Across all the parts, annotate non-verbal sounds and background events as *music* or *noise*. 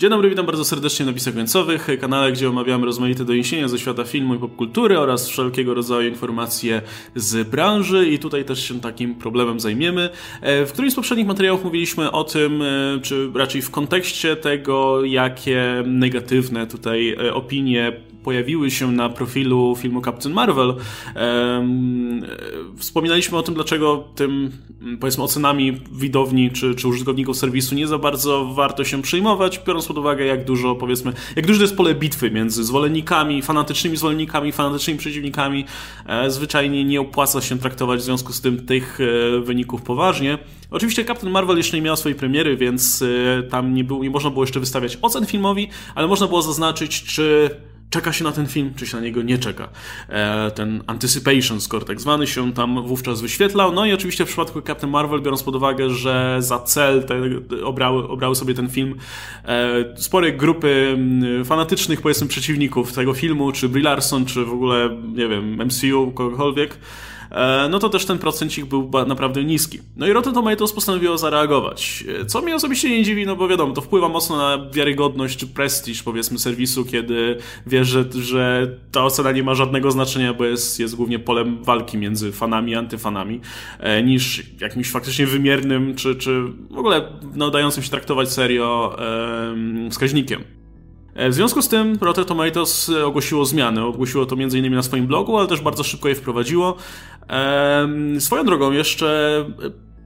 Dzień dobry, witam bardzo serdecznie na Napisach Końcowych, kanale, gdzie omawiamy rozmaite doniesienia ze świata filmu i popkultury oraz wszelkiego rodzaju informacje z branży i tutaj też się takim problemem zajmiemy. E, w którymś z poprzednich materiałów mówiliśmy o tym, e, czy raczej w kontekście tego, jakie negatywne tutaj e, opinie pojawiły się na profilu filmu Captain Marvel. Wspominaliśmy o tym, dlaczego tym, powiedzmy, ocenami widowni czy, czy użytkowników serwisu nie za bardzo warto się przejmować, biorąc pod uwagę, jak dużo, powiedzmy, jak duże jest pole bitwy między zwolennikami, fanatycznymi zwolennikami, fanatycznymi przeciwnikami. E, zwyczajnie nie opłaca się traktować w związku z tym tych e, wyników poważnie. Oczywiście Captain Marvel jeszcze nie miał swojej premiery, więc e, tam nie, był, nie można było jeszcze wystawiać ocen filmowi, ale można było zaznaczyć, czy czeka się na ten film, czy się na niego nie czeka. E, ten anticipation score tak zwany się tam wówczas wyświetlał. No i oczywiście w przypadku Captain Marvel, biorąc pod uwagę, że za cel te, obrały, obrały sobie ten film e, spore grupy fanatycznych, powiedzmy, przeciwników tego filmu, czy Brie Larson, czy w ogóle, nie wiem, MCU, kogokolwiek, no to też ten procencik był naprawdę niski. No i Rotten Tomatoes postanowiło zareagować. E, co mnie osobiście nie dziwi, no bo wiadomo, to wpływa mocno na wiarygodność czy prestiż, powiedzmy, serwisu, kiedy wiesz, że, że ta ocena nie ma żadnego znaczenia, bo jest, jest głównie polem walki między fanami i antyfanami, e, niż jakimś faktycznie wymiernym, czy, czy w ogóle no, dającym się traktować serio wskaźnikiem. E, w związku z tym Rotten Tomatoes e, ogłosiło zmiany. Ogłosiło to m.in. na swoim blogu, ale też bardzo szybko je wprowadziło. Swoją drogą, jeszcze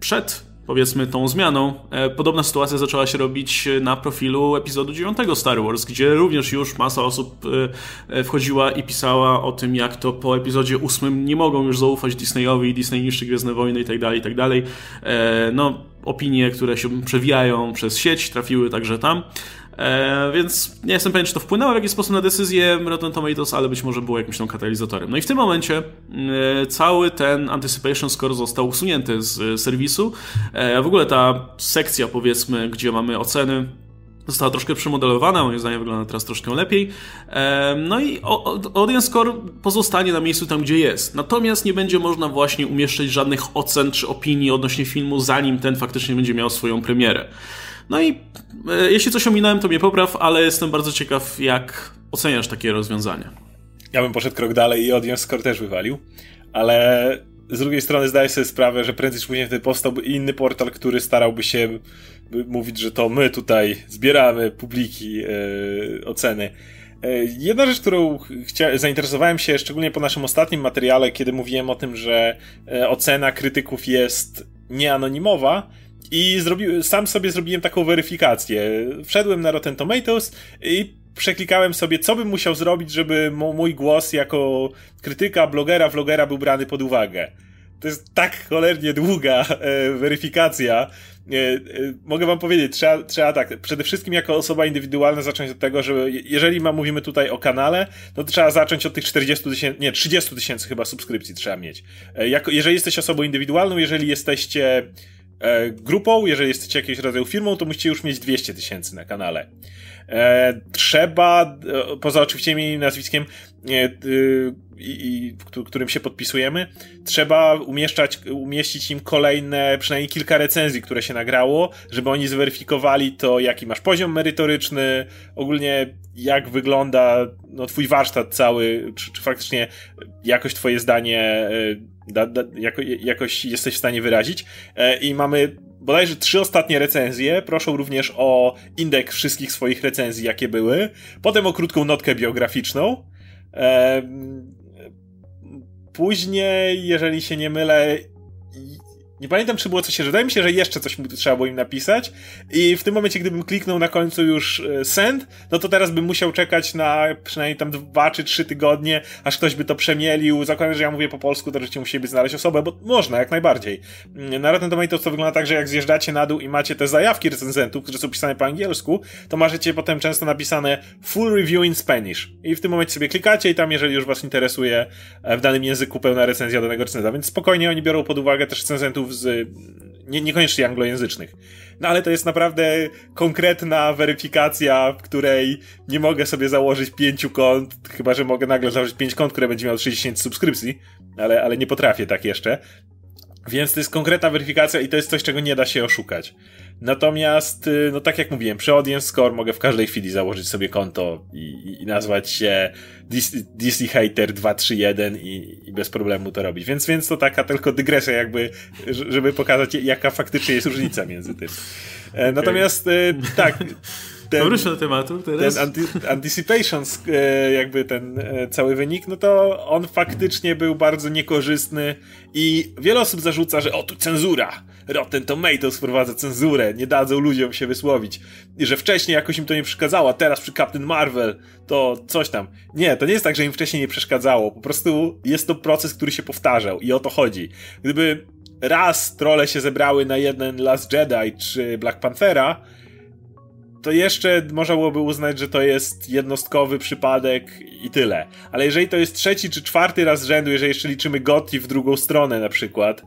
przed powiedzmy tą zmianą, e, podobna sytuacja zaczęła się robić na profilu epizodu 9 Star Wars, gdzie również już masa osób wchodziła i pisała o tym, jak to po epizodzie 8 nie mogą już zaufać Disneyowi, Disney niszczy Gwiezdne Wojny i tak dalej, i tak. No, opinie, które się przewijają przez sieć, trafiły także tam. E, więc nie jestem pewien, czy to wpłynęło w jakiś sposób na decyzję Rotten Tomatoes, ale być może było jakimś tam katalizatorem. No i w tym momencie e, cały ten Anticipation Score został usunięty z e, serwisu. E, w ogóle ta sekcja, powiedzmy, gdzie mamy oceny, została troszkę przemodelowana, moim zdaniem wygląda teraz troszkę lepiej. E, no i Audience Score pozostanie na miejscu tam, gdzie jest. Natomiast nie będzie można właśnie umieszczać żadnych ocen czy opinii odnośnie filmu, zanim ten faktycznie będzie miał swoją premierę. No i e, jeśli coś ominąłem, to mnie popraw, ale jestem bardzo ciekaw, jak oceniasz takie rozwiązania. Ja bym poszedł krok dalej i Audience Score też wywalił, ale z drugiej strony zdaję sobie sprawę, że prędzej czy później wtedy powstałby inny portal, który starałby się mówić, że to my tutaj zbieramy publiki, yy, oceny. E, jedna rzecz, którą chcia... zainteresowałem się szczególnie po naszym ostatnim materiale, kiedy mówiłem o tym, że ocena krytyków jest nieanonimowa, i zrobi... sam sobie zrobiłem taką weryfikację. Wszedłem na Rotten Tomatoes i przeklikałem sobie, co bym musiał zrobić, żeby mój głos jako krytyka, blogera, vlogera był brany pod uwagę. To jest tak cholernie długa e, weryfikacja. E, e, mogę wam powiedzieć, trzeba, trzeba tak, przede wszystkim jako osoba indywidualna zacząć od tego, że jeżeli ma, mówimy tutaj o kanale, to trzeba zacząć od tych 40 tysięcy, nie, 30 tysięcy chyba subskrypcji trzeba mieć. E, jako, jeżeli jesteś osobą indywidualną, jeżeli jesteście grupą, jeżeli jesteście jakiegoś rodzaju firmą, to musicie już mieć 200 tysięcy na kanale. E, trzeba, e, poza oczywiście imieniem i nazwiskiem, e, i, którym się podpisujemy, trzeba umieszczać, umieścić im kolejne, przynajmniej kilka recenzji, które się nagrało, żeby oni zweryfikowali to, jaki masz poziom merytoryczny, ogólnie jak wygląda no, twój warsztat cały, czy, czy faktycznie jakoś twoje zdanie e, da, da, jako, jakoś jesteś w stanie wyrazić. E, I mamy bodajże trzy ostatnie recenzje. Proszą również o indeks wszystkich swoich recenzji, jakie były. Potem o krótką notkę biograficzną. Później, jeżeli się nie mylę, nie pamiętam, czy było coś. Wydaje mi się, że jeszcze coś trzeba było im napisać. I w tym momencie, gdybym kliknął na końcu już e, send, no to teraz bym musiał czekać na przynajmniej tam dwa czy trzy tygodnie, aż ktoś by to przemielił. Zakładam, że ja mówię po polsku, to rzeczywiście musieliby znaleźć osobę, bo można, jak najbardziej. Mm, na Rotten Tomatoes to wygląda tak, że jak zjeżdżacie na dół i macie te zajawki recenzentów, które są pisane po angielsku, to macie potem często napisane full review in Spanish. I w tym momencie sobie klikacie i tam, jeżeli już was interesuje e, w danym języku pełna recenzja danego recenzenta. Więc spokojnie oni biorą pod uwagę też recenzentów z nie, niekoniecznie anglojęzycznych. No ale to jest naprawdę konkretna weryfikacja, w której nie mogę sobie założyć pięciu kont, chyba że mogę nagle założyć pięć kont, które będzie miało 60 subskrypcji, ale, ale nie potrafię tak jeszcze. Więc to jest konkretna weryfikacja i to jest coś, czego nie da się oszukać. Natomiast, y, no tak jak mówiłem, przy Audience Score mogę w każdej chwili założyć sobie konto i, i nazwać się DC Hater 231 i, i bez problemu to robić. Więc, więc to taka tylko dygresja jakby, żeby pokazać jaka faktycznie jest różnica między tym. E, natomiast y, tak, ten, do tematu teraz. Ten anti, anticipations, e, jakby ten e, cały wynik, no to on faktycznie był bardzo niekorzystny i wiele osób zarzuca, że o tu cenzura, Rotten Tomatoes wprowadza cenzurę, nie dadzą ludziom się wysłowić i że wcześniej jakoś im to nie przeszkadzało, a teraz przy Captain Marvel to coś tam. Nie, to nie jest tak, że im wcześniej nie przeszkadzało, po prostu jest to proces, który się powtarzał i o to chodzi. Gdyby raz trole się zebrały na jeden Last Jedi czy Black Panthera, to jeszcze można byłoby uznać, że to jest jednostkowy przypadek i tyle. Ale jeżeli to jest trzeci czy czwarty raz z rzędu, jeżeli jeszcze liczymy Gotti w drugą stronę na przykład,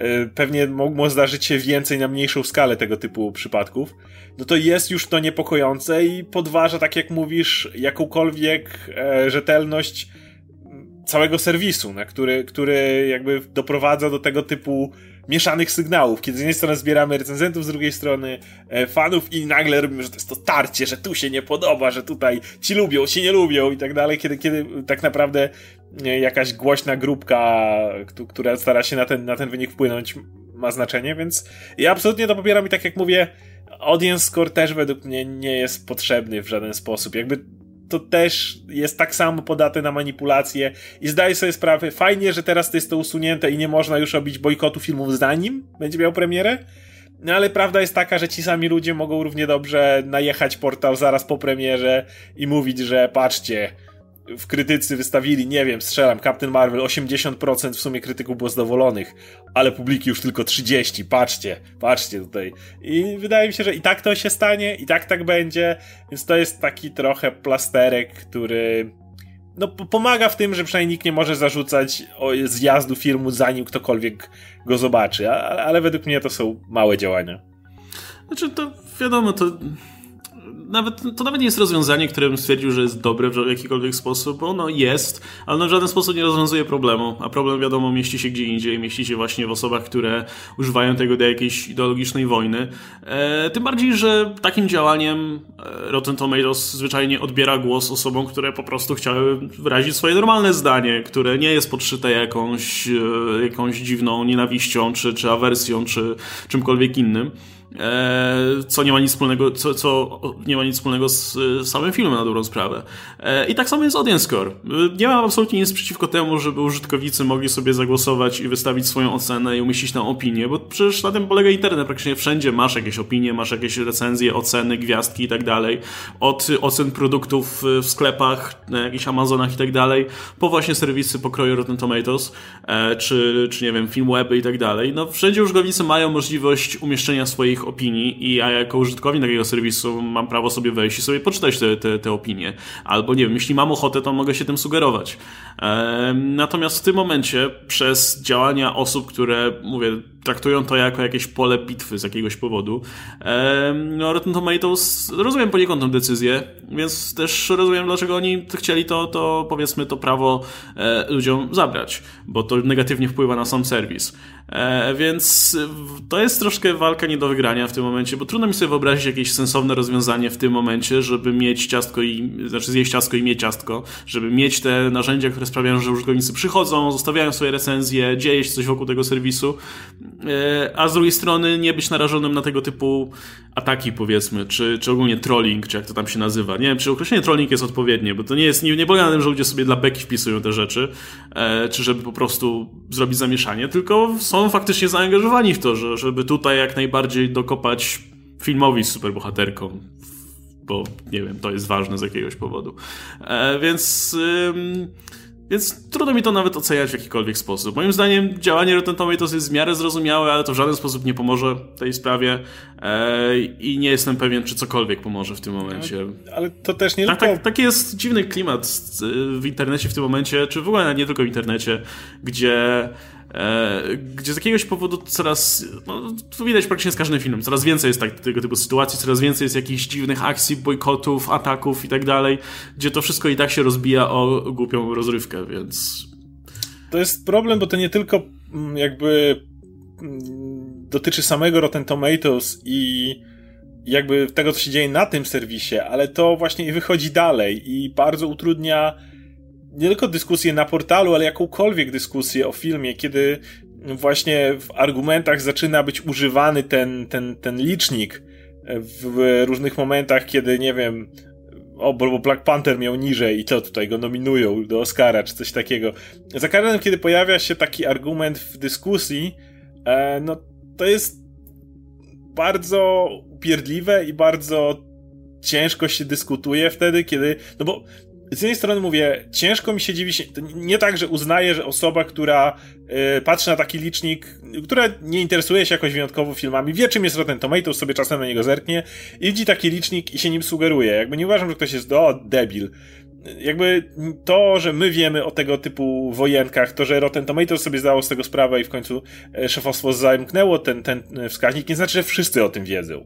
y, pewnie mogło zdarzyć się więcej na mniejszą skalę tego typu przypadków, no to jest już to niepokojące i podważa, tak jak mówisz, jakąkolwiek e, rzetelność całego serwisu, na który, który jakby doprowadza do tego typu mieszanych sygnałów, kiedy z jednej strony zbieramy recenzentów, z drugiej strony e, fanów i nagle robimy, że to jest to tarcie, że tu się nie podoba, że tutaj ci lubią, ci nie lubią i tak dalej, kiedy, kiedy tak naprawdę e, jakaś głośna grupka, która stara się na ten, na ten wynik wpłynąć, ma znaczenie, więc ja absolutnie to popieram i tak jak mówię, audience score też według mnie nie jest potrzebny w żaden sposób. Jakby to też jest tak samo podate na manipulacje. I zdaję sobie sprawę, fajnie, że teraz to jest to usunięte i nie można już robić bojkotu filmów zanim będzie miał premierę, no ale prawda jest taka, że ci sami ludzie mogą równie dobrze najechać portal zaraz po premierze i mówić, że patrzcie, w krytycy wystawili, nie wiem, strzelam, Captain Marvel, 80% w sumie krytyków było zadowolonych, ale publiki już tylko 30, patrzcie, patrzcie tutaj. I wydaje mi się, że i tak to się stanie, i tak tak będzie, więc to jest taki trochę plasterek, który no, pomaga w tym, że przynajmniej nikt nie może zarzucać zjazdu filmu, zanim ktokolwiek go zobaczy, ale według mnie to są małe działania. Znaczy, to wiadomo, to nawet, to nawet nie jest rozwiązanie, które bym stwierdził, że jest dobre w jakikolwiek sposób, bo ono jest, ale no w żaden sposób nie rozwiązuje problemu, a problem wiadomo mieści się gdzie indziej, mieści się właśnie w osobach, które używają tego do jakiejś ideologicznej wojny. E, tym bardziej, że takim działaniem e, Rotten Tomatoes zwyczajnie odbiera głos osobom, które po prostu chciały wyrazić swoje normalne zdanie, które nie jest podszyte jakąś, e, jakąś dziwną nienawiścią, czy, czy awersją, czy czymkolwiek innym. E, co nie ma nic wspólnego, co, co nie ma nic wspólnego z samym filmem na dobrą sprawę. E, I tak samo jest Audience Score. Nie mam absolutnie nic przeciwko temu, żeby użytkownicy mogli sobie zagłosować i wystawić swoją ocenę i umieścić tam opinię, bo przecież na tym polega internet. Praktycznie wszędzie masz jakieś opinie, masz jakieś recenzje, oceny, gwiazdki i tak dalej. Od ocen produktów w sklepach, na jakichś Amazonach i tak dalej, po właśnie serwisy pokroju Rotten Tomatoes, e, czy, czy nie wiem, Filmweby i tak dalej. No wszędzie użytkownicy mają możliwość umieszczenia swoich swoich opinii i ja jako użytkownik takiego serwisu mam prawo sobie wejść i sobie poczytać te, te, te opinie. Albo nie wiem, jeśli mam ochotę, to mogę się tym sugerować. Natomiast w tym momencie przez działania osób, które, mówię, traktują to jako jakieś pole bitwy z jakiegoś powodu. No, Rotten Tomatoes, rozumiem poniekąd tę decyzję, więc też rozumiem, dlaczego oni chcieli to, to powiedzmy, to prawo e, ludziom zabrać, bo to negatywnie wpływa na sam serwis. E, więc to jest troszkę walka nie do wygrania w tym momencie, bo trudno mi sobie wyobrazić jakieś sensowne rozwiązanie w tym momencie, żeby mieć ciastko i, znaczy zjeść ciastko i mieć ciastko, żeby mieć te narzędzia, które sprawiają, że użytkownicy przychodzą, zostawiają swoje recenzje, dzieje się coś wokół tego serwisu, e, a z drugiej strony nie być narażonym na tego typu ataki, powiedzmy, czy, czy ogólnie trolling, czy jak to tam się nazywa. Nie wiem, czy określenie trolling jest odpowiednie, bo to nie jest, nie, nie na tym, że ludzie sobie dla beki wpisują te rzeczy, e, czy żeby po prostu zrobić zamieszanie, tylko są faktycznie zaangażowani w to, że, żeby tutaj jak najbardziej dokopać filmowi z superbohaterką bo nie wiem, to jest ważne z jakiegoś powodu. E, więc. Ym, więc trudno mi to nawet oceniać w jakikolwiek sposób. Moim zdaniem działanie Rotten Tomatoes jest w miarę zrozumiałe, ale to w żaden sposób nie pomoże tej sprawie e, i nie jestem pewien, czy cokolwiek pomoże w tym momencie. Ale, ale to też nie tak, tylko... Tak, taki jest dziwny klimat w internecie w tym momencie, czy w ogóle nie tylko w internecie, gdzie E, gdzie z jakiegoś powodu coraz, no, to widać praktycznie z każdym filmem, coraz więcej jest tak, tego typu sytuacji, coraz więcej jest jakichś dziwnych akcji, bojkotów, ataków i tak dalej, gdzie to wszystko i tak się rozbija o głupią rozrywkę, więc... To jest problem, bo to nie tylko mm, jakby dotyczy samego Rotten Tomatoes i jakby tego, co się dzieje na tym serwisie, ale to właśnie wychodzi dalej i bardzo utrudnia nie tylko dyskusję na portalu, ale jakąkolwiek dyskusję o filmie, kiedy właśnie w argumentach zaczyna być używany ten, ten, ten licznik w różnych momentach, kiedy nie wiem, o, bo Black Panther miał niżej i co tutaj go nominują do Oscara, czy coś takiego. Za każdym razem, kiedy pojawia się taki argument w dyskusji, e, no to jest bardzo upierdliwe i bardzo ciężko się dyskutuje wtedy, kiedy, no bo z jednej strony mówię, ciężko mi się dziwi się, nie tak, że uznaję, że osoba, która y, patrzy na taki licznik, która nie interesuje się jakoś wyjątkowo filmami, wie czym jest Rotten Tomatoes, sobie czasem na niego zerknie i widzi taki licznik i się nim sugeruje. Jakby nie uważam, że ktoś jest, o, debil. Jakby to, że my wiemy o tego typu wojenkach, to, że Rotten Tomatoes sobie zdało z tego sprawę i w końcu e, szefostwo zamknęło ten, ten wskaźnik, nie znaczy, że wszyscy o tym wiedzą.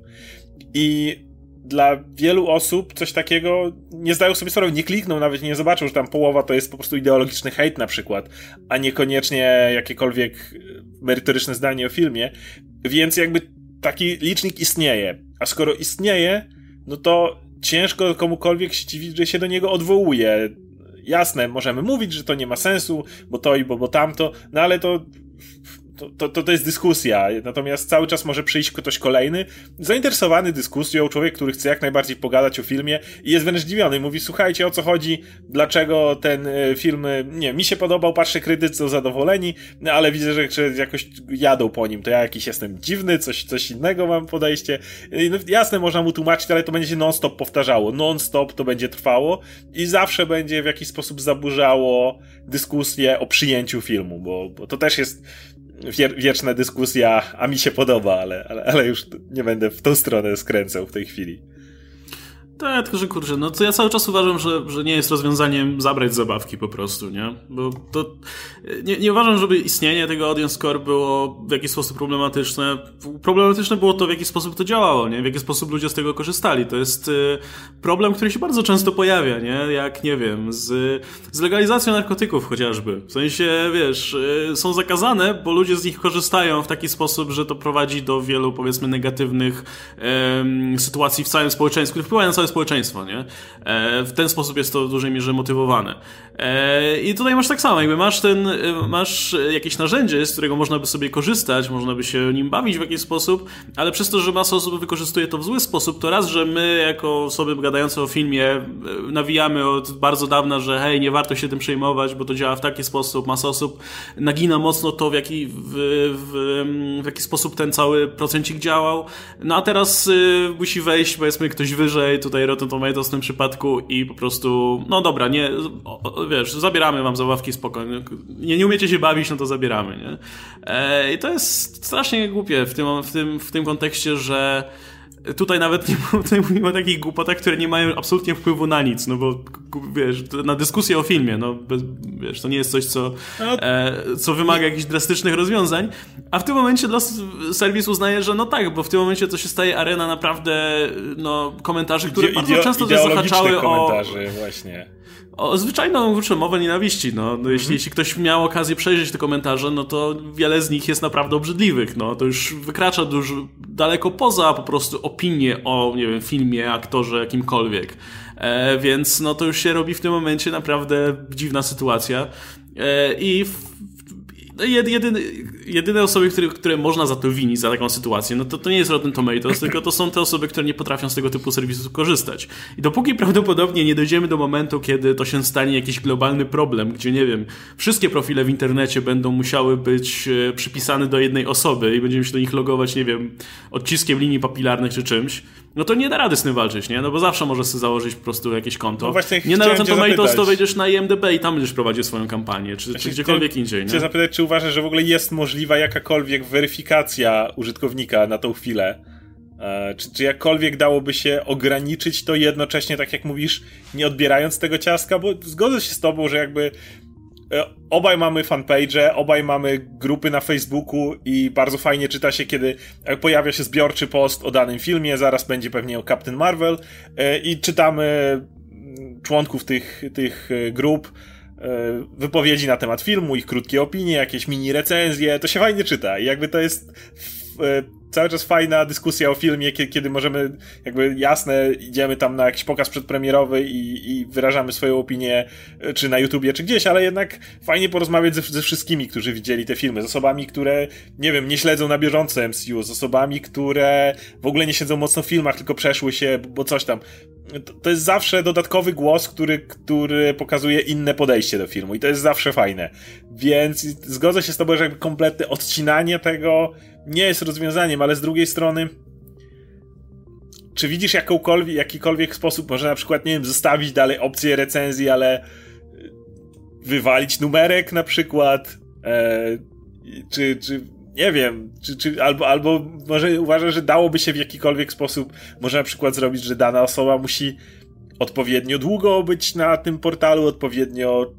I dla wielu osób coś takiego nie zdają sobie sprawy, nie klikną, nawet nie zobaczą, że tam połowa to jest po prostu ideologiczny hejt na przykład, a niekoniecznie jakiekolwiek e, merytoryczne zdanie o filmie, więc jakby taki licznik istnieje. A skoro istnieje, no to ciężko komukolwiek się dziwić, że się do niego odwołuje. Jasne, możemy mówić, że to nie ma sensu, bo to i bo, bo tamto, no ale to to, to, to jest dyskusja, natomiast cały czas może przyjść ktoś kolejny, zainteresowany dyskusją, człowiek, który chce jak najbardziej pogadać o filmie i jest wręcz zdziwiony. Mówi, słuchajcie, o co chodzi, dlaczego ten e, film, e, nie, mi się podobał, patrzę, krytycy są zadowoleni, ale widzę, że, że jakoś jadą po nim, to ja jakiś jestem dziwny, coś, coś innego mam podejście. No, jasne, można mu tłumaczyć, ale to będzie się non-stop powtarzało. Non-stop to będzie trwało i zawsze będzie w jakiś sposób zaburzało dyskusję o przyjęciu filmu, bo, bo to też jest wieczna dyskusja, a mi się podoba, ale, ale, ale już nie będę w tą stronę skręcał w tej chwili. Tak, tylko że kurczę, no to ja cały czas uważam, że, że nie jest rozwiązaniem zabrać zabawki po prostu, nie? Bo to nie, nie uważam, żeby istnienie tego audience score było w jakiś sposób problematyczne. Problematyczne było to, w jaki sposób to działało, nie? W jaki sposób ludzie z tego korzystali. To jest y, problem, który się bardzo często pojawia, nie? Jak, nie wiem, z, z legalizacją narkotyków chociażby. W sensie, wiesz, y, są zakazane, bo ludzie z nich korzystają w taki sposób, że to prowadzi do wielu, powiedzmy, negatywnych sytuacji w całym społeczeństwie, które wpływają na całe społeczeństwo, nie? E, w ten sposób jest to w dużej mierze motywowane. E, I tutaj masz tak samo, jakby masz ten, e, masz jakieś narzędzie, z którego można by sobie korzystać, można by się nim bawić w jakiś sposób, ale przez to, że masa osób wykorzystuje to w zły sposób, to raz, że my jako osoby gadające o filmie nawijamy od bardzo dawna, że hej, nie warto się tym przejmować, bo to działa w taki sposób, masa osób nagina mocno to, w jaki, w, w, w jaki sposób ten cały procencik działał, no a teraz y, musi wejść, powiedzmy, ktoś wyżej, tutaj tutaj Rotten Tomatoes w tym przypadku i po prostu, no dobra, nie, wiesz, zabieramy wam zabawki spokojnie. Nie, nie umiecie się bawić, no to zabieramy, nie? E, I to jest strasznie głupie w tym, w tym, w tym kontekście, że tutaj nawet nie *laughs* tutaj mówimy o takich głupotach, które nie mają absolutnie wpływu na nic, no bo wiesz, na dyskusję o filmie, no bez, wiesz, to nie jest coś, co, no. e, co wymaga jakichś drastycznych rozwiązań, a w tym momencie dla serwis uznaje, że no tak, bo w tym momencie to się staje arena naprawdę no, komentarzy, które Ideo, bardzo często też zahaczały o... właśnie o zwyczajną kurczę, mowę nienawiści. No. no jeśli, mhm. jeśli ktoś miał okazję przejrzeć te komentarze, no to wiele z nich jest naprawdę obrzydliwych. No. To już wykracza dużo, daleko poza po prostu opinię o, nie wiem, filmie, aktorze, jakimkolwiek. E, więc no to już się robi w tym momencie naprawdę dziwna sytuacja. E, I w, no jedyny, jedyne osoby, które, które można za to winić, za taką sytuację, no to, to nie jest Rotten Tomatoes, tylko to są te osoby, które nie potrafią z tego typu serwisów korzystać. I dopóki prawdopodobnie nie dojdziemy do momentu, kiedy to się stanie jakiś globalny problem, gdzie nie wiem, wszystkie profile w internecie będą musiały być e, przypisane do jednej osoby i będziemy się do nich logować, nie wiem, odciskiem linii papilarnych czy czymś, no to nie da rady z tym walczyć, nie? No bo zawsze możesz sobie założyć po prostu jakieś konto. No właśnie nie na Rotten Tomatoes to wejdziesz na IMDb i tam będziesz prowadził swoją kampanię, czy, czy gdziekolwiek indziej, nie? Chcę zapytać, czy uważasz, że w ogóle jest możliwa jakakolwiek weryfikacja użytkownika na tą chwilę? E, czy, czy jakkolwiek dałoby się ograniczyć to jednocześnie, tak jak mówisz, nie odbierając tego ciastka? Bo zgodzę się z tobą, że jakby obaj mamy fanpage, obaj mamy grupy na Facebooku i bardzo fajnie czyta się, kiedy pojawia się zbiorczy post o danym filmie, zaraz będzie pewnie o Captain Marvel e, i czytamy członków tych, tych grup wypowiedzi na temat filmu, ich krótkie opinie, jakieś mini recenzje, to się fajnie czyta i jakby to jest cały czas fajna dyskusja o filmie, kiedy możemy, jakby jasne, idziemy tam na jakiś pokaz przedpremierowy i, i wyrażamy swoją opinię, e, czy na YouTubie, czy gdzieś, ale jednak fajnie porozmawiać ze, ze wszystkimi, którzy widzieli te filmy, z osobami, które, nie wiem, nie śledzą na bieżąco MCU, z osobami, które w ogóle nie siedzą mocno w filmach, tylko przeszły się, bo coś tam. To, to jest zawsze dodatkowy głos, który, który pokazuje inne podejście do filmu i to jest zawsze fajne. Więc zgodzę się z tobą, że jakby kompletne odcinanie tego nie jest rozwiązaniem, ale z drugiej strony czy widzisz jakąkolwiek, jakikolwiek sposób, może na przykład, nie wiem, zostawić dalej opcję recenzji, ale wywalić numerek na przykład, e, czy, czy nie wiem, czy, czy, albo, albo może uważasz, że dałoby się w jakikolwiek sposób, może na przykład zrobić, że dana osoba musi odpowiednio długo być na tym portalu, odpowiednio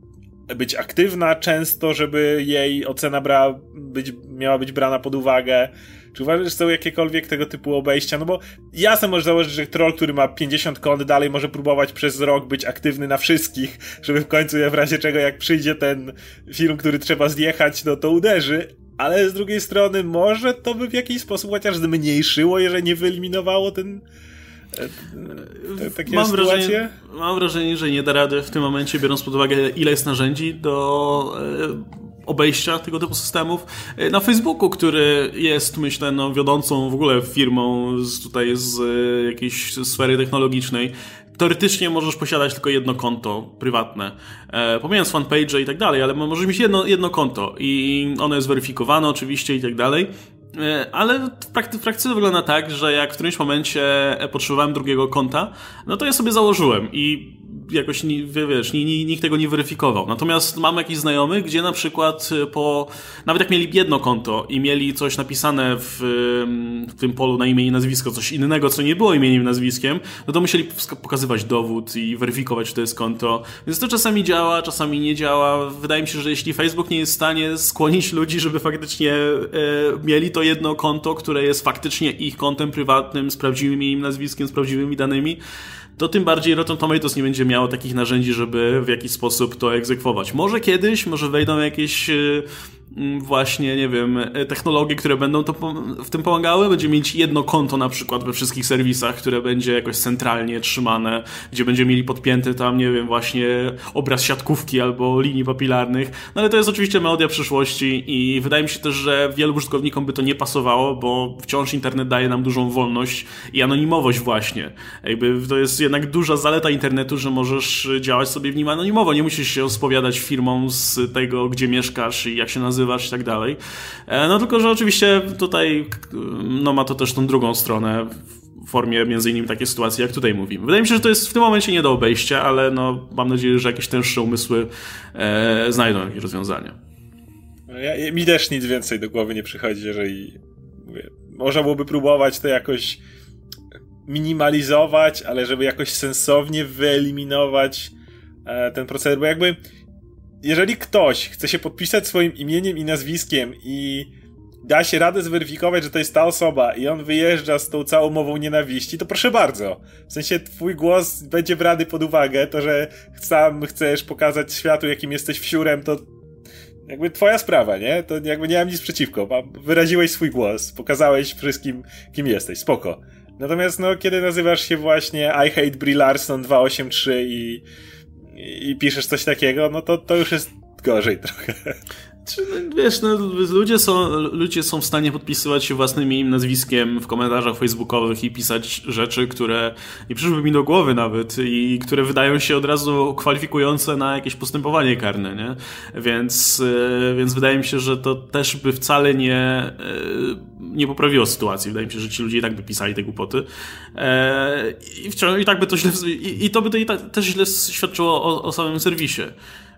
być aktywna często, żeby jej ocena bra, być, miała być brana pod uwagę. Czy uważasz, że są jakiekolwiek tego typu obejścia? No bo jasne możesz założyć, że troll, który ma 50 kont dalej może próbować przez rok być aktywny na wszystkich, żeby w końcu w razie czego jak przyjdzie ten film, który trzeba zjechać, no to uderzy. Ale z drugiej strony może to by w jakiś sposób chociaż zmniejszyło, jeżeli nie wyeliminowało ten te, takie mam wrażenie, mam wrażenie, że nie da rady w tym momencie, biorąc pod uwagę, ile jest narzędzi do e, obejścia tego typu systemów. E, na Facebooku, który jest, myślę, no, wiodącą w ogóle firmą z, tutaj z e, jakiejś sfery technologicznej, teoretycznie możesz posiadać tylko jedno konto prywatne. E, pomijając fanpage i tak dalej, ale możesz mieć jedno, jedno konto i ono jest weryfikowane oczywiście i tak dalej. E, ale w, w praktyce wygląda tak, że jak w którymś momencie potrzebowałem drugiego konta, no to ja sobie założyłem i jakoś, wiesz, nikt tego nie weryfikował. Natomiast mam jakichś znajomych, gdzie na przykład y, po, nawet jak mieli jedno konto i mieli coś napisane w, w tym polu na imię i nazwisko, coś innego, co nie było imieniem i nazwiskiem, no to musieli pokazywać dowód i weryfikować, czy to jest konto. Więc to czasami działa, czasami nie działa. Wydaje mi się, że jeśli Facebook nie jest w stanie skłonić ludzi, żeby faktycznie e, mieli to jedno konto, które jest faktycznie ich kontem prywatnym, z prawdziwym imieniem, nazwiskiem, z prawdziwymi danymi, to tym bardziej Rotten Tomatoes nie będzie miało takich narzędzi, żeby w jakiś sposób to egzekwować. Może kiedyś, może wejdą jakieś Mm, właśnie, nie wiem, e, technologie, które będą to w tym pomagały. Będzie mieć jedno konto na przykład we wszystkich serwisach, które będzie jakoś centralnie trzymane, gdzie będziemy mieli podpięty tam, nie wiem, właśnie obraz siatkówki albo linii papilarnych. No ale to jest oczywiście melodia przyszłości i wydaje mi się też, że wielu użytkownikom by to nie pasowało, bo wciąż internet daje nam dużą wolność i anonimowość właśnie. Jakby to jest jednak duża zaleta internetu, że możesz działać sobie w nim anonimowo. Nie musisz się spowiadać firmom z tego, gdzie mieszkasz i jak się nazywa i tak dalej. E, no tylko, że oczywiście tutaj no, ma to też tą drugą stronę w formie między innymi takiej sytuacji, jak tutaj mówimy. Wydaje mi się, że to jest w tym momencie nie do obejścia, ale no, mam nadzieję, że jakieś tęższe umysły e, znajdą jakieś rozwiązania. No, ja, mi też nic więcej do głowy nie przychodzi, jeżeli mówię, można byłoby próbować to jakoś minimalizować, ale żeby jakoś sensownie wyeliminować e, ten proceder, bo jakby jeżeli ktoś chce się podpisać swoim imieniem i nazwiskiem i da się radę zweryfikować, że to jest ta osoba i on wyjeżdża z tą całą mową nienawiści, to proszę bardzo. W sensie twój głos będzie brany pod uwagę, to, że sam chcesz pokazać światu, jakim jesteś wsiurem, to jakby twoja sprawa, nie? To jakby nie mam nic przeciwko. Wyraziłeś swój głos, pokazałeś wszystkim, kim jesteś, spoko. Natomiast no, kiedy nazywasz się właśnie I hate Brie Larson 283 i i piszesz coś takiego, no to, to już jest gorzej *laughs* trochę. Wiesz, no, ludzie, są, ludzie są w stanie podpisywać się własnym imieniem, nazwiskiem w komentarzach facebookowych i pisać rzeczy, które nie przyszłyby mi do głowy nawet i które wydają się od razu kwalifikujące na jakieś postępowanie karne, nie? Więc, e, więc wydaje mi się, że to też by wcale nie, e, nie poprawiło sytuacji. Wydaje mi się, że ci ludzie i tak by pisali te głupoty. E, I, wciąż, i tak by to źle, i, i to by to i tak, też źle świadczyło o, o samym serwisie.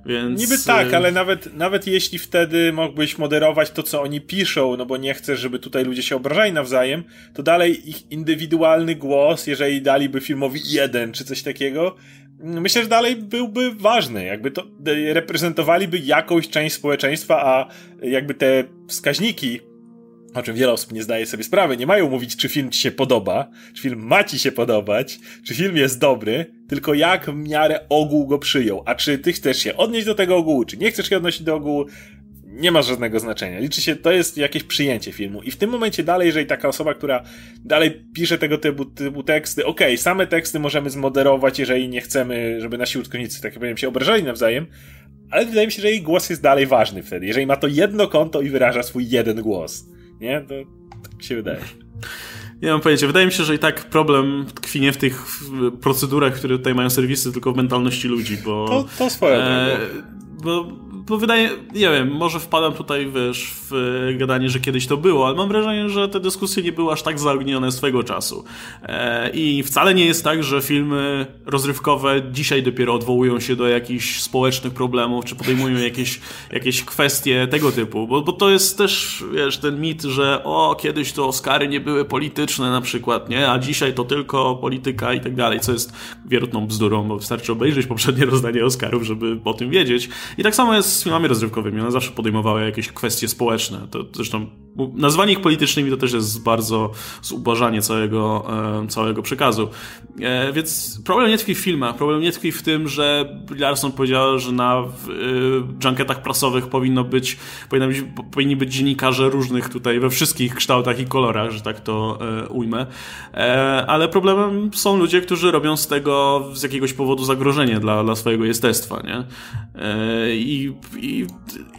Więc... Niby tak, y, ale nawet, nawet jeśli wtedy mógłbyś moderować to, co oni piszą, no bo nie chcesz, żeby tutaj ludzie się obrażali nawzajem, to dalej ich indywidualny głos, jeżeli daliby filmowi jeden czy coś takiego, myślę, że dalej byłby ważny. Jakby to reprezentowaliby jakąś część społeczeństwa, a jakby te wskaźniki o czym wiele osób nie zdaje sobie sprawy, nie mają mówić, czy film ci się podoba, czy film ma ci się podobać, czy film jest dobry, tylko jak w miarę ogół go przyjął. A czy ty chcesz się odnieść do tego ogółu, czy nie chcesz się odnosić do ogółu, nie ma żadnego znaczenia. Liczy się, to jest jakieś przyjęcie filmu. I w tym momencie dalej, jeżeli taka osoba, która dalej pisze tego typu, typu teksty, okej, okay, same teksty możemy zmoderować, jeżeli nie chcemy, żeby nasi użytkownicy, tak powiem, się obrażali nawzajem, ale wydaje mi się, że jej głos jest dalej ważny wtedy. Jeżeli ma to jedno konto i wyraża swój jeden głos, nie? To tak się wydaje. Nie mam pojęcia. Wydaje mi się, że i tak problem tkwi nie w tych procedurach, które tutaj mają serwisy, tylko w mentalności ludzi, bo... To, to swoje. E, bo bo wydaje, nie wiem, może wpadam tutaj, wiesz, w gadanie, że kiedyś to było, ale mam wrażenie, że te dyskusje nie były aż tak zaognione swego czasu. E, I wcale nie jest tak, że filmy rozrywkowe dzisiaj dopiero odwołują się do jakichś społecznych problemów, czy podejmują jakieś, jakieś kwestie tego typu, bo, bo to jest też, wiesz, ten mit, że o, kiedyś to Oscary nie były polityczne na przykład, nie, a dzisiaj to tylko polityka i tak dalej, co jest wierutną bzdurą, bo wystarczy obejrzeć poprzednie rozdanie Oscarów, żeby o tym wiedzieć. I tak samo jest z filmami rozrywkowymi. One zawsze podejmowały jakieś kwestie społeczne. To zresztą nazwanie ich politycznymi to też jest bardzo zubożanie całego, e, całego przekazu. E, więc problem nie tkwi w filmach. Problem nie tkwi w tym, że Larson powiedział, że na e, junketach prasowych powinno być, powinno być, powinni być dziennikarze różnych tutaj we wszystkich kształtach i kolorach, że tak to ujmę. Ale problemem są ludzie, którzy robią z tego z jakiegoś powodu zagrożenie dla, dla swojego jestestwa, nie? I, i,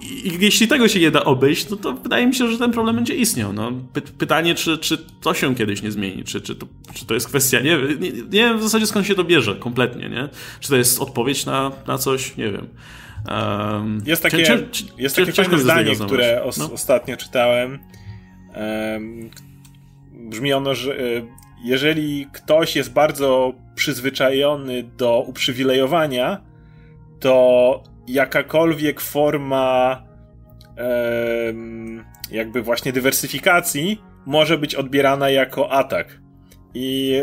i jeśli tego się nie da obejść, no to wydaje mi się, że ten problem problem będzie istniał. No. Py pytanie, czy, czy to się kiedyś nie zmieni, czy, czy, to, czy to jest kwestia, nie, nie, nie wiem w zasadzie skąd się to bierze kompletnie, nie? Czy to jest odpowiedź na, na coś, nie wiem. Um, jest takie, czy, czy, jest takie fajne zdanie, które os no? ostatnio czytałem. Um, brzmi ono, że e, jeżeli ktoś jest bardzo przyzwyczajony do uprzywilejowania, to jakakolwiek forma jakby właśnie dywersyfikacji może być odbierana jako atak. I,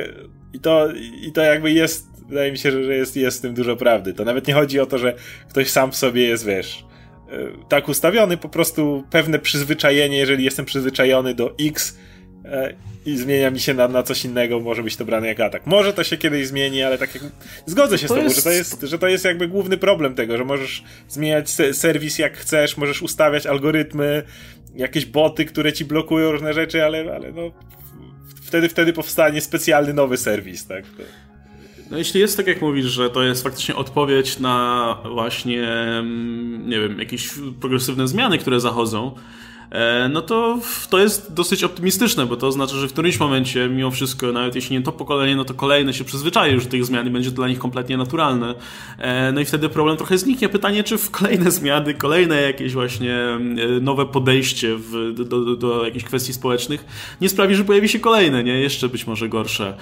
i, to, i to jakby jest, wydaje mi się, że jest, jest w tym dużo prawdy. To nawet nie chodzi o to, że ktoś sam w sobie jest, wiesz, e, tak ustawiony, po prostu pewne przyzwyczajenie, jeżeli jestem przyzwyczajony do X, i zmienia mi się na, na coś innego, może być to brane jak atak. Może to się kiedyś zmieni, ale tak jak... Zgodzę się to z tobą, jest... że, to jest, że to jest jakby główny problem tego, że możesz zmieniać serwis jak chcesz, możesz ustawiać algorytmy, jakieś boty, które ci blokują różne rzeczy, ale, ale no... Wtedy, wtedy powstanie specjalny nowy serwis, tak? No jeśli jest tak jak mówisz, że to jest faktycznie odpowiedź na właśnie, mm, nie wiem, jakieś progresywne zmiany, które zachodzą, E, no to to jest dosyć optymistyczne, bo to oznacza, że w którymś momencie, mimo wszystko, nawet jeśli nie to pokolenie, no to kolejne się przyzwyczai już do tych zmian i będzie to dla nich kompletnie naturalne. E, no i wtedy problem trochę zniknie. Pytanie, czy w kolejne zmiany, kolejne jakieś właśnie e, nowe podejście w, do, do, do jakichś kwestii społecznych nie sprawi, że pojawi się kolejne, nie? Jeszcze być może gorsze,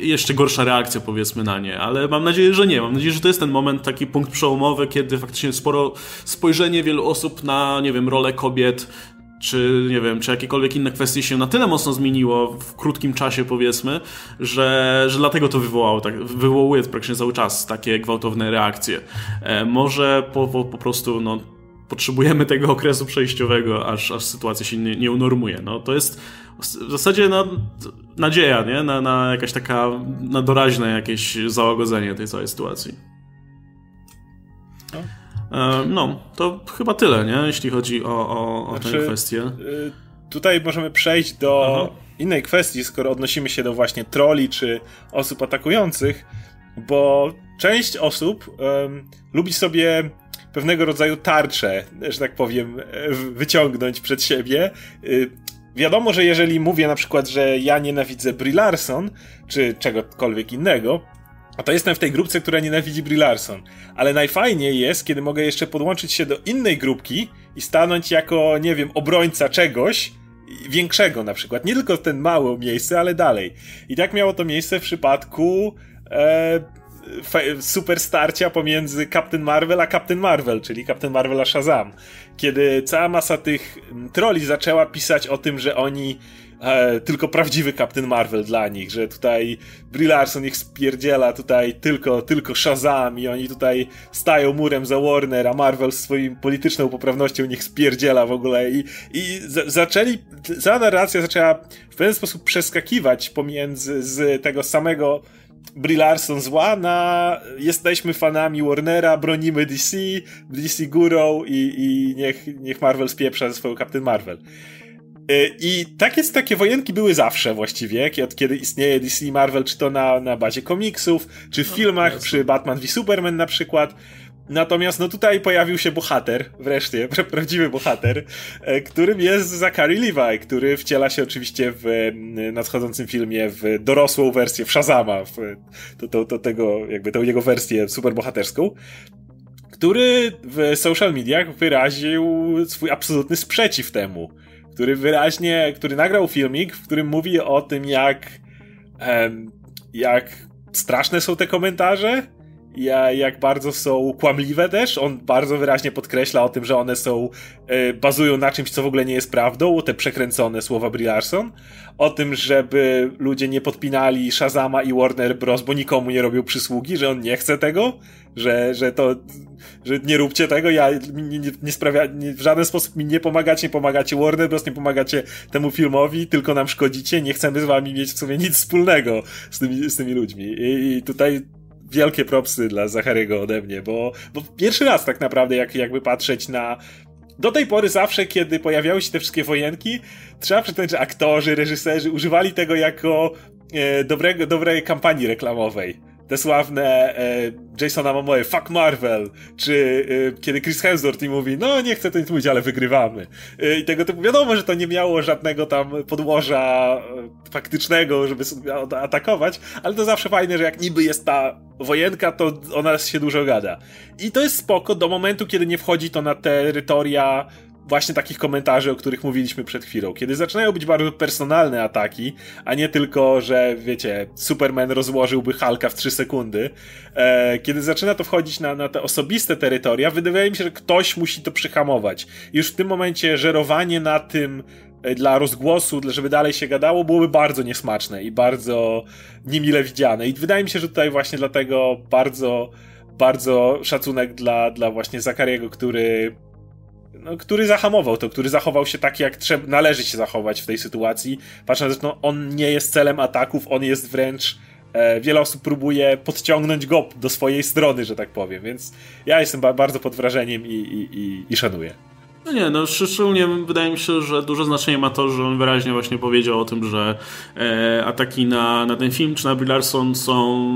jeszcze gorsza reakcja powiedzmy na nie, ale mam nadzieję, że nie. Mam nadzieję, że to jest ten moment, taki punkt przełomowy, kiedy faktycznie sporo spojrzenie wielu osób na, nie wiem, rolę kobiet, czy nie wiem, czy jakiekolwiek inne kwestie się na tyle mocno zmieniło w krótkim czasie, powiedzmy, że, że dlatego to wywołało, tak, wywołuje praktycznie cały czas takie gwałtowne reakcje. E, może po, po, po prostu no, potrzebujemy tego *laughs* okresu przejściowego, aż, aż sytuacja się nie, nie unormuje. No, to jest w zasadzie no, nadzieja, nie? Na, na jakaś taka, na doraźne jakieś załagodzenie tej całej sytuacji. No. E, no, to chyba tyle, nie? Jeśli chodzi o, o, o znaczy, tę kwestię. Y, tutaj możemy przejść do Aha. innej kwestii, skoro odnosimy się do właśnie troli czy osób atakujących, bo część osób um, lubi sobie pewnego rodzaju tarczę, że tak powiem, wyciągnąć przed siebie. Y, wiadomo, że jeżeli mówię na przykład, że ja nienawidzę Brie Larson, czy czegokolwiek innego, a to jestem w tej grupce, która nienawidzi Brie Larson. Ale najfajniej jest, kiedy mogę jeszcze podłączyć się do innej grupki i stanąć jako, nie wiem, obrońca czegoś większego na przykład. Nie tylko ten mało miejsce, ale dalej. I tak miało to miejsce w przypadku e, super starcia pomiędzy Captain Marvel a Captain Marvel, czyli Captain Marvel a Shazam. Kiedy cała masa tych troli zaczęła pisać o tym, że oni e, tylko prawdziwy Captain Marvel dla nich, że tutaj Brie Larson ich spierdziela tutaj tylko, tylko Shazam i oni tutaj stają murem za Warner, a Marvel swoim polityczną poprawnością nich spierdziela w ogóle i, i zaczęli, cała narracja zaczęła w pewien sposób przeskakiwać pomiędzy z tego samego Brie Larson zła na jesteśmy fanami Warnera, bronimy DC, DC górą i, i niech, niech Marvel spieprza ze swoją Captain Marvel. Y, I takie, takie wojenki były zawsze właściwie, od kiedy istnieje DC i Marvel, czy to na, na bazie komiksów, czy w no, filmach, przy Batman v Superman na przykład. Natomiast no tutaj pojawił się bohater, wreszcie, prawdziwy bohater, e, którym jest Zachary Levi, który wciela się oczywiście w nadchodzącym filmie w dorosłą wersję, w Shazama, w to, to, to tego, jakby tą jego wersję superbohaterską, który w social mediach wyraził swój absolutny sprzeciw temu, który wyraźnie, który nagrał filmik, w którym mówi o tym, jak jak straszne są te komentarze, jak bardzo są kłamliwe też. On bardzo wyraźnie podkreśla o tym, że one są, e, bazują na czymś, co w ogóle nie jest prawdą, te przekręcone słowa Brie Larson. O tym, żeby ludzie nie podpinali Shazama i Warner Bros., bo nikomu nie robią przysługi, że on nie chce tego, że, że to, że nie róbcie tego, ja nie, nie, nie sprawia, nie, w żaden sposób mi nie pomagacie, nie pomagacie Warner Bros., nie pomagacie temu filmowi, tylko nam szkodzicie, nie chcemy z wami mieć w sumie nic wspólnego z tymi, z tymi ludźmi. I, i tutaj wielkie propsy dla Zachariego ode mnie, bo, bo pierwszy raz tak naprawdę, jak, jakby patrzeć na do tej pory zawsze, kiedy pojawiały się te wszystkie wojenki, trzeba przyznać, że aktorzy, reżyserzy używali tego jako e, dobrego, dobrej kampanii reklamowej te sławne e, Jasona Momoe, fuck Marvel, czy e, kiedy Chris Hemsworth i mówi, no nie chcę nic mówić, ale wygrywamy. E, I tego typu, wiadomo, że to nie miało żadnego tam podłoża e, faktycznego, żeby atakować, ale to zawsze fajne, że jak niby jest ta wojenka, to ona się dużo gada. I to jest spoko do momentu, kiedy nie wchodzi to na terytoria właśnie takich komentarzy, o których mówiliśmy przed chwilą. Kiedy zaczynają być bardzo personalne ataki, a nie tylko, że wiecie, Superman rozłożyłby Hulka w 3 sekundy. E, kiedy zaczyna to wchodzić na, na te osobiste terytoria, wydaje mi się, że ktoś musi to przyhamować. Już w tym momencie żerowanie na tym e, dla rozgłosu, żeby dalej się gadało, byłoby bardzo niesmaczne i bardzo niemile widziane. I wydaje mi się, że tutaj właśnie dlatego bardzo bardzo szacunek dla, dla właśnie Zakariego, który no, który zahamował to, który zachował się tak, jak trzeba, należy się zachować w tej sytuacji. Patrząc, no, on nie jest celem ataków, on jest wręcz. E, wiele osób próbuje podciągnąć go do swojej strony, że tak powiem, więc ja jestem ba bardzo pod wrażeniem i, i, i, i szanuję. No nie, no szczególnie wydaje mi się, że duże znaczenie ma to, że on wyraźnie właśnie powiedział o tym, że e, ataki na, na ten film czy na Brie Larson są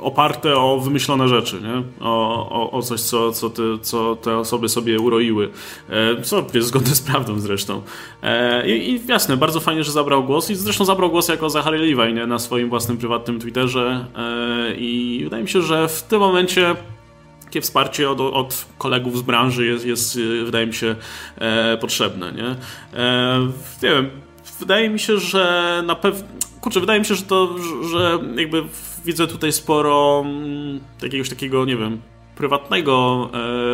oparte o wymyślone rzeczy, nie? O, o, o coś, co, co, te, co te osoby sobie uroiły. E, co jest zgodne z prawdą zresztą. E, i, I jasne, bardzo fajnie, że zabrał głos i zresztą zabrał głos jako Zachary Levi nie? na swoim własnym prywatnym Twitterze e, i wydaje mi się, że w tym momencie takie wsparcie od, od kolegów z branży jest, jest wydaje mi się, e, potrzebne. Nie? E, nie wiem, wydaje mi się, że na pewno. Kurczę, wydaje mi się, że to, że jakby widzę tutaj sporo mm, jakiegoś takiego, nie wiem, prywatnego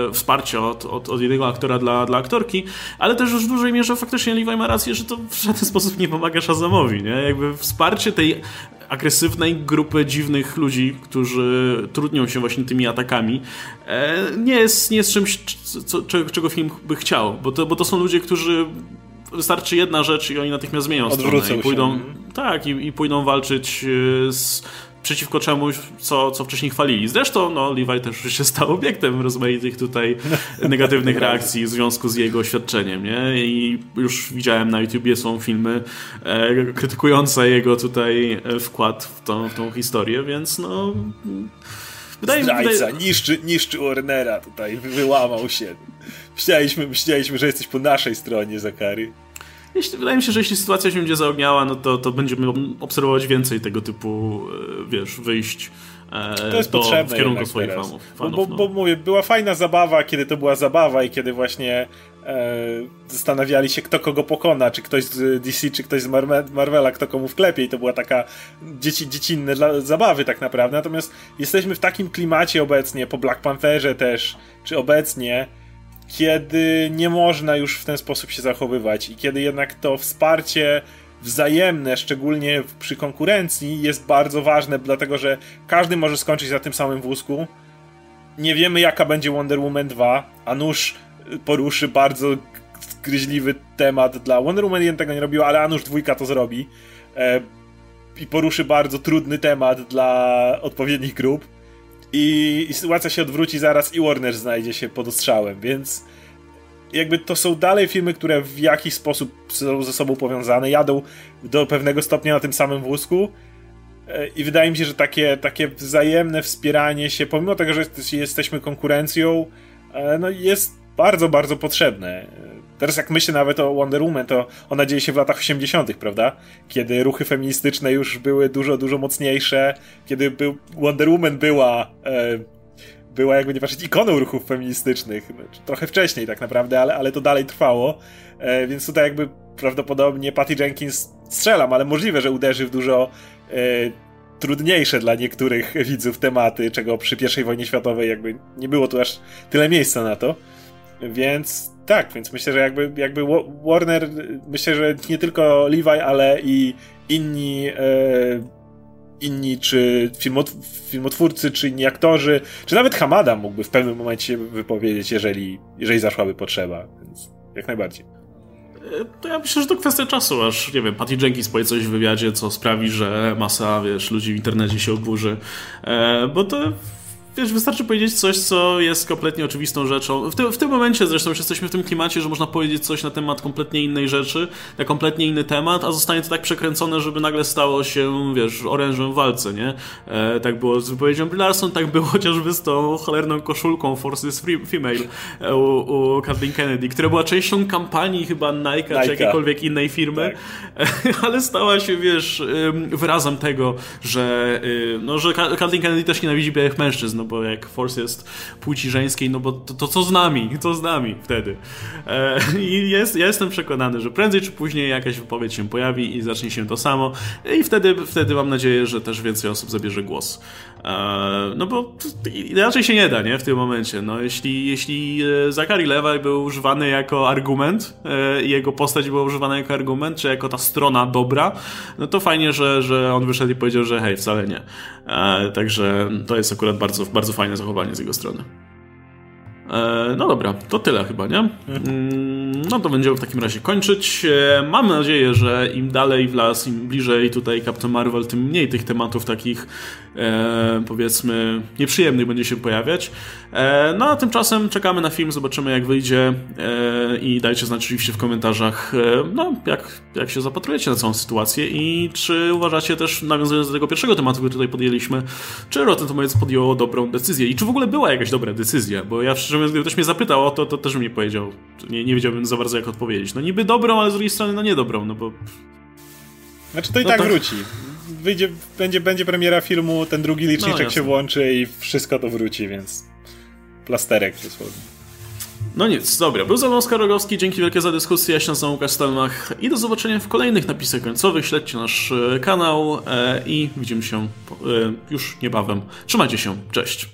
e, wsparcia od, od, od, jednego aktora dla, dla aktorki, ale też już w dużej mierze faktycznie Levi ma rację, że to w żaden *laughs* sposób nie pomaga Shazamowi, nie? Jakby wsparcie tej agresywnej grupy dziwnych ludzi, którzy trudnią się właśnie tymi atakami, e, nie jest, nie jest czymś, co, czego film by chciał, bo to, bo to są ludzie, którzy wystarczy jedna rzecz i oni natychmiast zmienią Odwrócą stronę i pójdą, się. tak, i, i pójdą walczyć e, z przeciwko czemuś, co, co wcześniej chwalili. Zresztą no, Levi też już się stał obiektem rozmaitych tutaj *laughs* negatywnych reakcji w związku z jego oświadczeniem, nie? I już widziałem na YouTubie są filmy e, krytykujące jego tutaj e, wkład w tą, w tą historię, więc no... Wydaje, Zdrajca, wydaje... niszczy, niszczy Warnera tutaj, wyłamał się. Myśleliśmy, myśleliśmy, że jesteś po naszej stronie, Zakary. Jeśli, wydaje mi się, że jeśli sytuacja się będzie zaogniała, no to, to będziemy obserwować więcej tego typu, e, wiesz, wyjść e, to jest do, potrzebne w kierunku swoich fanów. fanów bo, bo, no. bo, mówię, była fajna zabawa, kiedy to była zabawa i kiedy właśnie e, zastanawiali się, kto kogo pokona, czy ktoś z DC, czy ktoś z Marvela, kto komu wklepie i to była taka dzieci, dziecinne dla zabawy tak naprawdę. Natomiast jesteśmy w takim klimacie obecnie, po Black Pantherze też, czy obecnie, kiedy nie można już w ten sposób się zachowywać i kiedy jednak to wsparcie wzajemne, szczególnie przy konkurencji, jest bardzo ważne, dlatego że każdy może skończyć na tym samym wózku. Nie wiemy, jaka będzie Wonder Woman 2, a nóż poruszy bardzo gryźliwy temat dla Wonder Woman 1 tego nie robiła, ale Anusz dwójka to zrobi. E, I poruszy bardzo trudny temat dla odpowiednich grup. I, I sytuacja się odwróci zaraz i Warner znajdzie się pod ostrzałem, więc jakby to są dalej filmy, które w jakiś sposób są ze sobą powiązane, jadą do pewnego stopnia na tym samym wózku. E, I wydaje mi się, że takie, takie wzajemne wspieranie się, pomimo tego, że jesteśmy konkurencją, e, no jest bardzo, bardzo potrzebne. Teraz jak myślę nawet o Wonder Woman, to ona dzieje się w latach 80., prawda? Kiedy ruchy feministyczne już były dużo, dużo mocniejsze, kiedy był, Wonder Woman była, e, była jakby nie patrzeć ikoną ruchów feministycznych. Znaczy, trochę wcześniej tak naprawdę, ale, ale to dalej trwało. E, więc tutaj jakby prawdopodobnie Patty Jenkins strzelam, ale możliwe, że uderzy w dużo e, trudniejsze dla niektórych widzów tematy, czego przy I wojnie światowej jakby nie było tu aż tyle miejsca na to. Więc tak, więc myślę, że jakby, jakby Warner, myślę, że nie tylko Levi, ale i inni e, inni, czy filmot filmotwórcy, czy inni aktorzy, czy nawet Hamada mógłby w pewnym momencie wypowiedzieć, jeżeli, jeżeli zaszłaby potrzeba. Więc jak najbardziej. E, to ja myślę, że to kwestia czasu, aż, nie wiem, Patty Jenkins powie coś w wywiadzie, co sprawi, że masa, wiesz, ludzi w internecie się oburzy. E, bo to wiesz, wystarczy powiedzieć coś, co jest kompletnie oczywistą rzeczą. W, ty, w tym momencie zresztą już jesteśmy w tym klimacie, że można powiedzieć coś na temat kompletnie innej rzeczy, na kompletnie inny temat, a zostanie to tak przekręcone, żeby nagle stało się, wiesz, orężem w walce, nie? E, tak było z wypowiedzią Larson, tak było *laughs* chociażby z tą cholerną koszulką Forces Female e, u, u Kathleen Kennedy, która była częścią kampanii chyba Nike, Nike. czy jakiejkolwiek innej firmy, tak. *laughs* ale stała się, wiesz, wyrazem tego, że, y, no, że Kathleen Kennedy też nienawidzi białych mężczyzn, no bo jak Force jest płci żeńskiej, no bo to, to co z nami? Co z nami wtedy? E, *laughs* I jest, ja jestem przekonany, że prędzej czy później jakaś wypowiedź się pojawi i zacznie się to samo i wtedy, wtedy mam nadzieję, że też więcej osób zabierze głos. E, no bo inaczej się nie da, nie? W tym momencie. No, jeśli, jeśli e, Zachary Levi był używany jako argument e, i jego postać była używana jako argument, czy jako ta strona dobra, no to fajnie, że, że on wyszedł i powiedział, że hej, wcale nie. Także to jest akurat bardzo, bardzo fajne zachowanie z jego strony. No dobra, to tyle chyba, nie? Mm, no to będziemy w takim razie kończyć. Mam nadzieję, że im dalej w las, im bliżej tutaj Captain Marvel, tym mniej tych tematów takich e, powiedzmy nieprzyjemnych będzie się pojawiać. E, no a tymczasem czekamy na film, zobaczymy jak wyjdzie e, i dajcie znać oczywiście w komentarzach, e, no jak, jak się zapatrujecie na całą sytuację i czy uważacie też, nawiązując do tego pierwszego tematu, który tutaj podjęliśmy, czy Rotten Tomatoes podjęło dobrą decyzję i czy w ogóle była jakaś dobra decyzja, bo ja szczerze mówiąc, gdyby ktoś mnie zapytał o to, to też bym nie powiedział, nie, nie wiedziałbym za bardzo jak odpowiedzieć. No niby dobrą, ale z drugiej strony no niedobrą, no bo... Znaczy to i no tak to... wróci wyjdzie, będzie, będzie premiera filmu, ten drugi liczniczek no, się włączy i wszystko to wróci, więc plasterek dosłownie. No nic, dobra. Był ze mną Oskar Rogowski, dzięki wielkie za dyskusję, ja się nazywam Łukasz Stelmach i do zobaczenia w kolejnych napisach końcowych. Śledźcie nasz e, kanał e, i widzimy się e, już niebawem. Trzymajcie się, cześć.